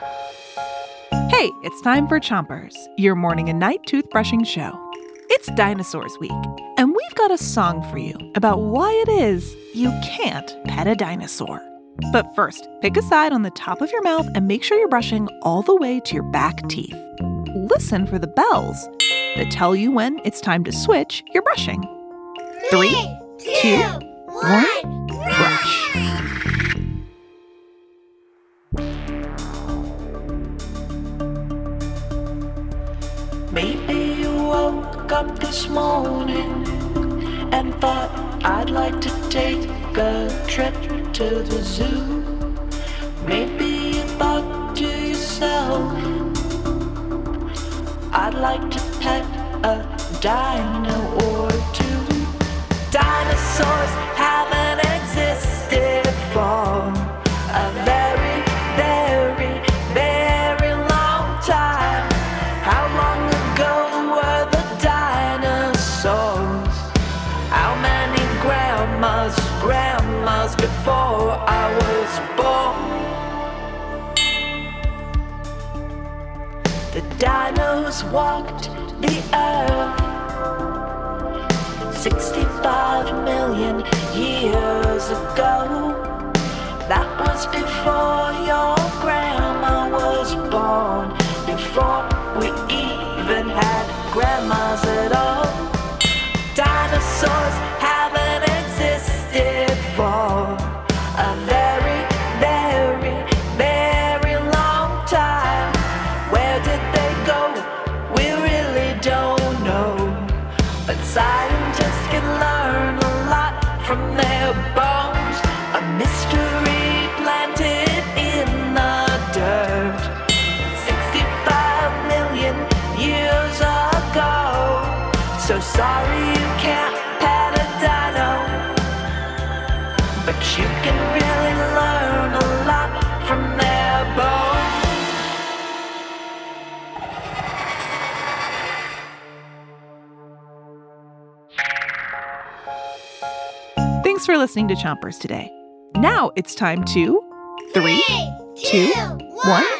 Hey, it's time for Chompers, your morning and night toothbrushing show. It's Dinosaurs Week, and we've got a song for you about why it is you can't pet a dinosaur. But first, pick a side on the top of your mouth and make sure you're brushing all the way to your back teeth. Listen for the bells that tell you when it's time to switch your brushing. Three, two, one, Maybe you woke up this morning and thought I'd like to take a trip to the zoo. Maybe you thought to yourself, I'd like to pet a dino or grandmas before I was born? The dinos walked the earth 65 million years ago. That was before your grandma was born, before we even had grandmas at all. Dinosaurs So sorry you can't pet a dino. But you can really learn a lot from their bones. Thanks for listening to Chompers today. Now it's time to three, two, one, spit.